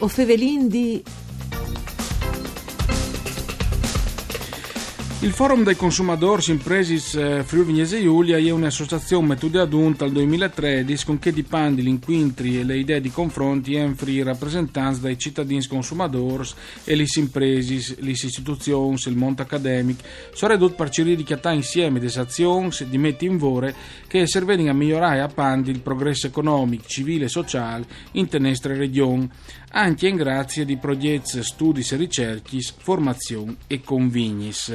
O Fevelin di... Il Forum dei Consumadores Impresis eh, Friuli Vignese Giulia è un'associazione mettuta adunta al 2013 con che dipende gli incontri e le idee di confronti en free rappresentanze dai cittadini consumadores e le impresis, le istituzioni, il mondo accademico, sono ridotti per cercare di chiattare insieme delle azioni di metti in vore che servono a migliorare a pandi il progresso economico, civile e sociale in tenestre regioni, anche in grazie di progetti, studi e ricerche, formazione e convignis.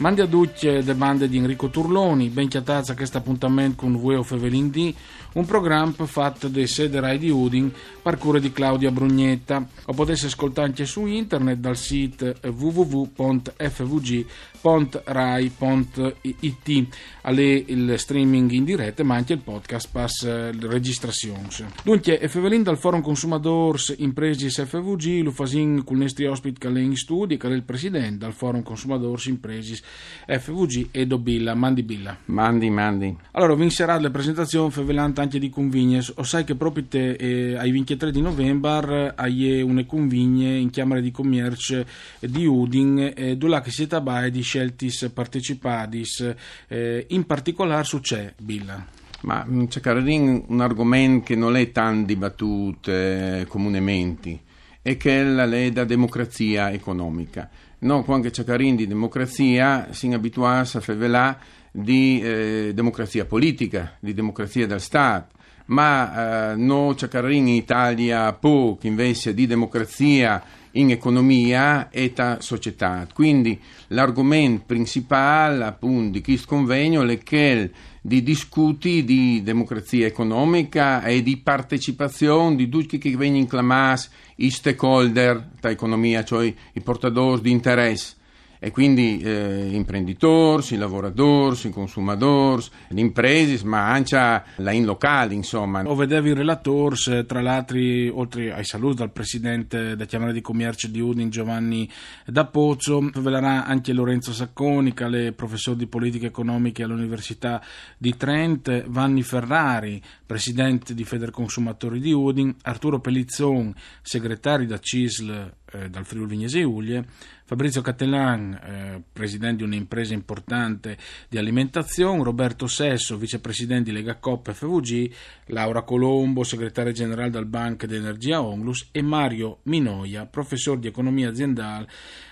Mandi a tutti le bande di Enrico Turloni, ben chiatazza questo appuntamento con Vueo Fevelin D, un programma fatto da sede Rai di Udin, cura di Claudia Brugnetta. Lo potete ascoltare anche su internet dal sito www.fvg.rai.it, alle il streaming in diretta, ma anche il podcast pass registrazioni. Dunque, Fevelin dal Forum Consumadores Impresis FVG, lo fasin con i nostri ospiti che in studi, che è il presidente del Forum Consumadores Impresis FVG e Dobilla, Mandi Billa. Mandi, mandi. Allora, vincerà la presentazione fevelante anche di convignes. O sai che proprio te, eh, ai 23 di novembre hai una convigne in Camera di Commercio di Udin, eh, dove che siete a di sceltis partecipadis, eh, in particolare su c'è, Billa. Ma c'è un argomento che non è tan dibattuto eh, comunemente, è che è la lei da democrazia economica. No, quando c'è di democrazia, si abituati a fare di eh, democrazia politica, di democrazia del Stato, ma eh, no c'è in Italia poco invece di democrazia in economia e ta società. Quindi l'argomento principale appunto di questo convegno è che di discuti di democrazia economica e di partecipazione di tutti che vengono chiamati i stakeholder da economia, cioè i portatori di interesse e quindi eh, imprenditori, lavoratori, consumatori, le imprese, ma anche la in locale, insomma. Ho vedevo i relatori, tra l'altro, oltre ai saluti dal presidente della Camera di Commercio di Udin, Giovanni D'Apozzo, velerà anche Lorenzo Sacconi, che è professore di politica economica all'Università di Trent, Vanni Ferrari, presidente di Federconsumatori di Udin, Arturo Pellizzon, segretario da CISL eh, dal Friuli Vignese Uglie, Fabrizio Cattelan, eh, presidente di un'impresa importante di alimentazione, Roberto Sesso, vicepresidente di Lega Coop FVG, Laura Colombo, segretaria generale del Banco d'Energia Onlus. E Mario Minoia, professore di economia aziendale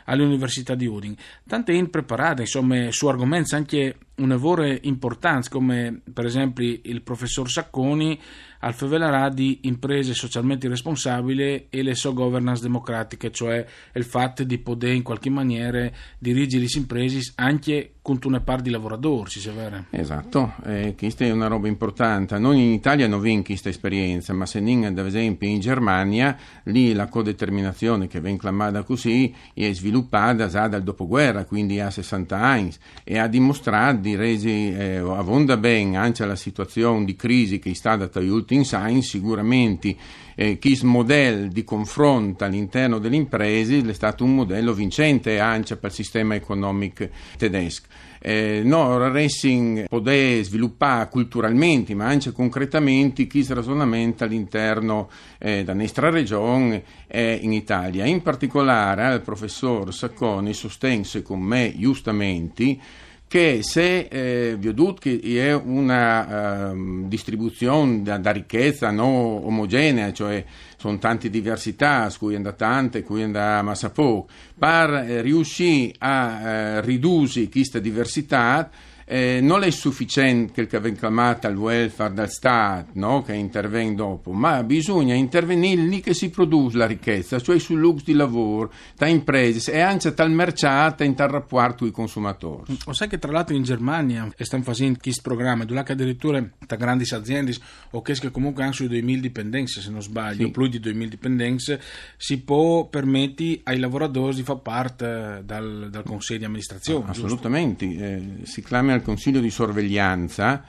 all'Università di Udin. Tante in preparate, insomma, su argomenti anche un'evore importanza, come per esempio il professor Sacconi al fevelerà di imprese socialmente responsabili e le so governance democratiche, cioè il fatto di poter in qualche maniera dirigere le imprese anche con una parte di lavoratori, si vero? Esatto, eh, questa è una roba importante. Noi in Italia non abbiamo questa esperienza, ma se non, ad esempio in Germania, lì la codeterminazione che viene chiamata così è sviluppata già dal dopoguerra, quindi a 60 anni, e ha dimostrato di resi eh, avonda bene anche la situazione di crisi che è stata negli ultimi anni, sicuramente eh, questo modello di confronto all'interno delle imprese è stato un modello vincente anche per il sistema economico tedesco. Eh, no, Racing poter sviluppare culturalmente ma anche concretamente questo ragionamento all'interno eh, della nostra regione e in Italia. In particolare il professor Sacconi sostiene con me giustamente che se eh, vi ho detto che è una uh, distribuzione da, da, ricchezza non omogenea, cioè sono tante diversità, cui è tante, cui è massa poco, per eh, riuscire a eh, ridurre questa diversità eh, non è sufficiente che venga chiamato al welfare dal Stato no? che interviene dopo, ma bisogna intervenire lì che si produce la ricchezza, cioè sul lusso di lavoro, da imprese e anche dal mercato in tal rapporto con i consumatori. O sai che tra l'altro in Germania stanno facendo questo programma, dove addirittura da grandi aziende o che comunque anche sui 2000 dipendenti, se non sbaglio, sì. più di 2000 dipendenti, si può permettere ai lavoratori di fare parte dal, dal consiglio di amministrazione. Ah, assolutamente, eh, si chiama al Consiglio di sorveglianza,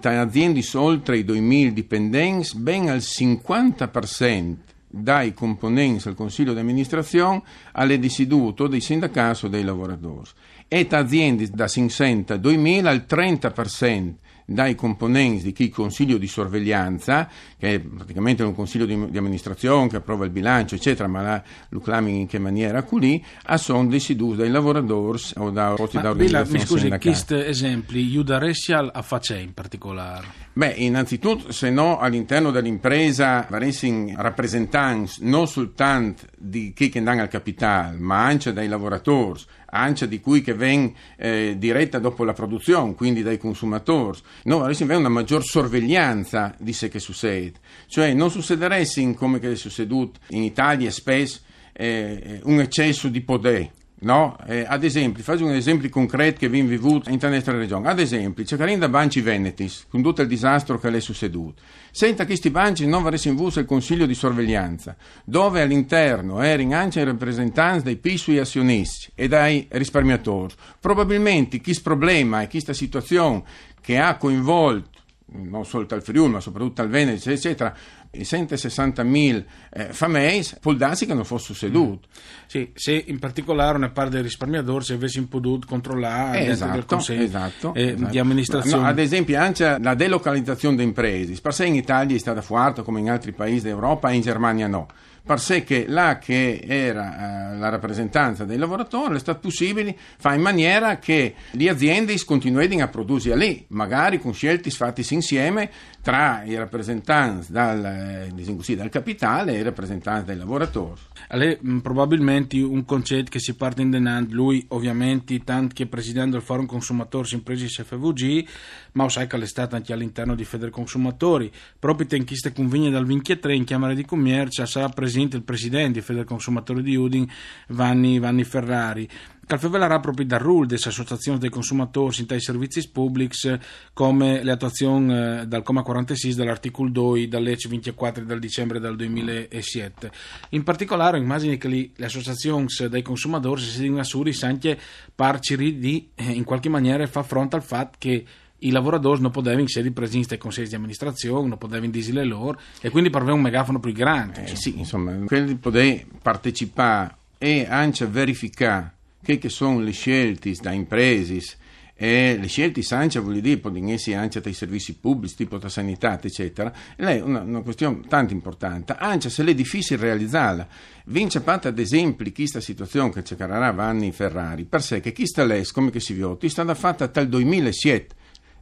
tra aziende oltre i 2.000 dipendenti, ben al 50% dai componenti del Consiglio di amministrazione alle desiduto dei sindacati o dei lavoratori. E tra aziende da 500 a 2.000 al 30% dai componenti di chi? Consiglio di sorveglianza, che è praticamente un consiglio di, di amministrazione che approva il bilancio, eccetera, ma la, lo clami in che maniera? Culi, a son deciduti dai lavoratori o da posti da organizzazione Mi scusi, questi esempi, Iuda Ressial a face in particolare? Beh, innanzitutto, se no all'interno dell'impresa varessero rappresentanti non soltanto di chi che danno al capitale, ma anche dai lavoratori, anche di cui che viene eh, diretta dopo la produzione, quindi dai consumatori. No, varessero una maggior sorveglianza di se che succede. Cioè, non succederesse come che è succeduto in Italia spesso eh, un eccesso di potere No? Eh, ad esempio, faccio un esempio concreto che vi vivuto in nostra regione. Ad esempio, c'è Carinda Banci Venetis, con tutto il disastro che le è succeduto. Senta che questi banci non avessero in vuso il consiglio di sorveglianza, dove all'interno erano anche i rappresentanti dei piccoli azionisti e dai risparmiatori. Probabilmente questo problema e questa situazione che ha coinvolto non solo al Friuli, ma soprattutto al Veneto, eccetera, i 160.000 eh, fameis, può darsi che non fosse seduto. Mm. Sì, se in particolare una parte dei risparmiatori se avessimo potuto controllare eh, esatto, del Consiglio esatto, eh, esatto. di amministrazione. No, ad esempio, anche la delocalizzazione delle imprese, per sé in Italia è stata forte come in altri paesi d'Europa, in Germania no per sé che là che era eh, la rappresentanza dei lavoratori è stato possibile fare in maniera che le aziende continuino a produrre lì, magari con scelte fatte insieme tra i rappresentanti dal, eh, dal capitale e i rappresentanti dei lavoratori. Lei, mm, probabilmente un concetto che si parte in denant, lui ovviamente tanto che presidente del Forum Consumatori Impresi FVG, ma sai che è stato anche all'interno di Feder Consumatori, proprio in queste convigne dal 23 in Camera di Commercio sarà presente il presidente di Feder Consumatori di Udin, Vanni, Vanni Ferrari. Calfevelarà proprio da RUL, delle associazioni dei consumatori in servizi pubblici, come le attuazioni eh, dal comma 46 dell'articolo 2 dalla legge 24 del dicembre del 2007. In particolare, immagini che le associazioni dei consumatori si siano assurdi anche parciri di, eh, in qualche maniera, fa fronte al fatto che i lavoratori non potevano essere presenti ai consigli di amministrazione, non potevano dire loro e quindi per avere un megafono più grande. Eh, sì, insomma, quelli di poter partecipare e anche verificare che, che sono le scelte da imprese e le scelte anche vuol dire possono essere anche dai servizi pubblici tipo la sanità eccetera. È una, una questione tanto importante. Anche se è difficile realizzarla vince parte ad esempio questa situazione che cercherà Vanni Ferrari per sé che questa legge come che si vede è stata fatta dal 2007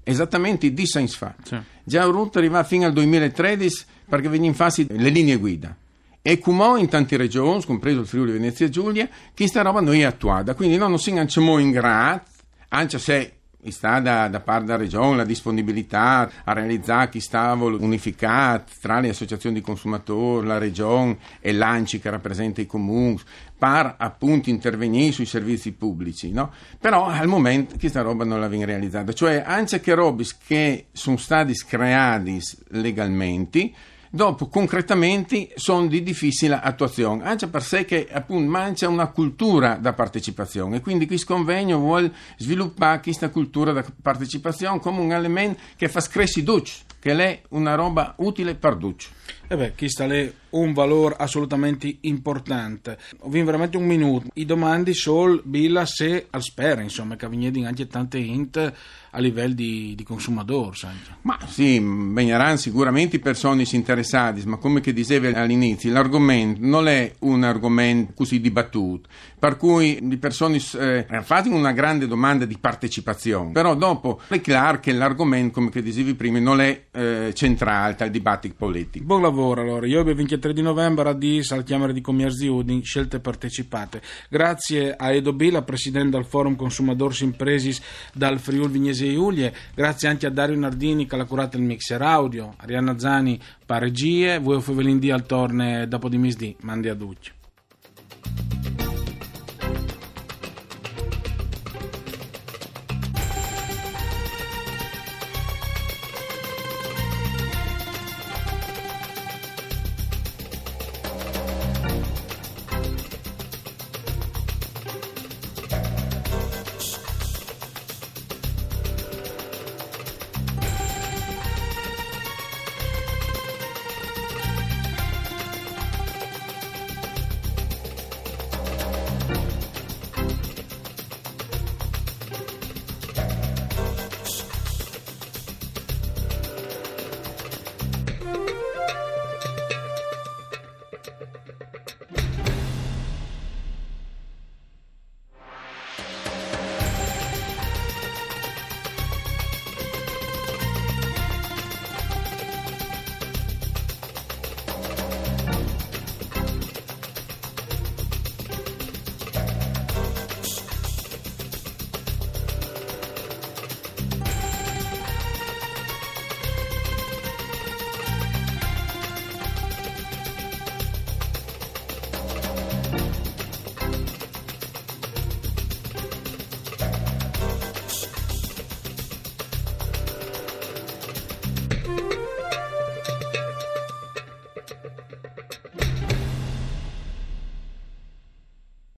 esattamente di anni fa sì. già Ruto arriva fino al 2013 perché venivano in fase le linee guida e come in tante regioni, compreso il Friuli Venezia Giulia, che sta roba noi è attuata. Quindi noi non siamo in grado, anche se sta da, da parte della regione la disponibilità a realizzare chi tavolo unificato tra le associazioni di consumatori, la regione e l'ANCI che rappresenta i comuni, per appunto intervenire sui servizi pubblici, no? però al momento questa roba non la viene realizzata, cioè anche che robe che sono stati creati legalmente dopo concretamente sono di difficile attuazione, anche per sé che appunto manca una cultura da partecipazione e quindi questo convegno vuole sviluppare questa cultura da partecipazione come un elemento che fa scressi duce, che è una roba utile per duce. E beh, questo è un valore assolutamente importante. Vi veramente un minuto. I domandi sono Billa se al spera, insomma, che avviene anche tante int a livello di, di consumatori. Ma sì, vegneranno sicuramente persone interessate, ma come che dicevi all'inizio, l'argomento non è un argomento così dibattuto, per cui le persone eh, fanno una grande domanda di partecipazione, però dopo è chiaro che l'argomento, come che dicevi prima, non è eh, centrale al dibattito politico. Buon lavoro allora, io il 23 di novembre a Dis al Chiamare di Commercio Udin, scelte partecipate. Grazie a Edo Bila, presidente del Forum Consumadores Impresis dal Friul Vignese Iulie, grazie anche a Dario Nardini che ha curato il mixer audio, Arianna Zani per regie, voi Fevelin di al torne dopo di misdì, mandi a Duccio.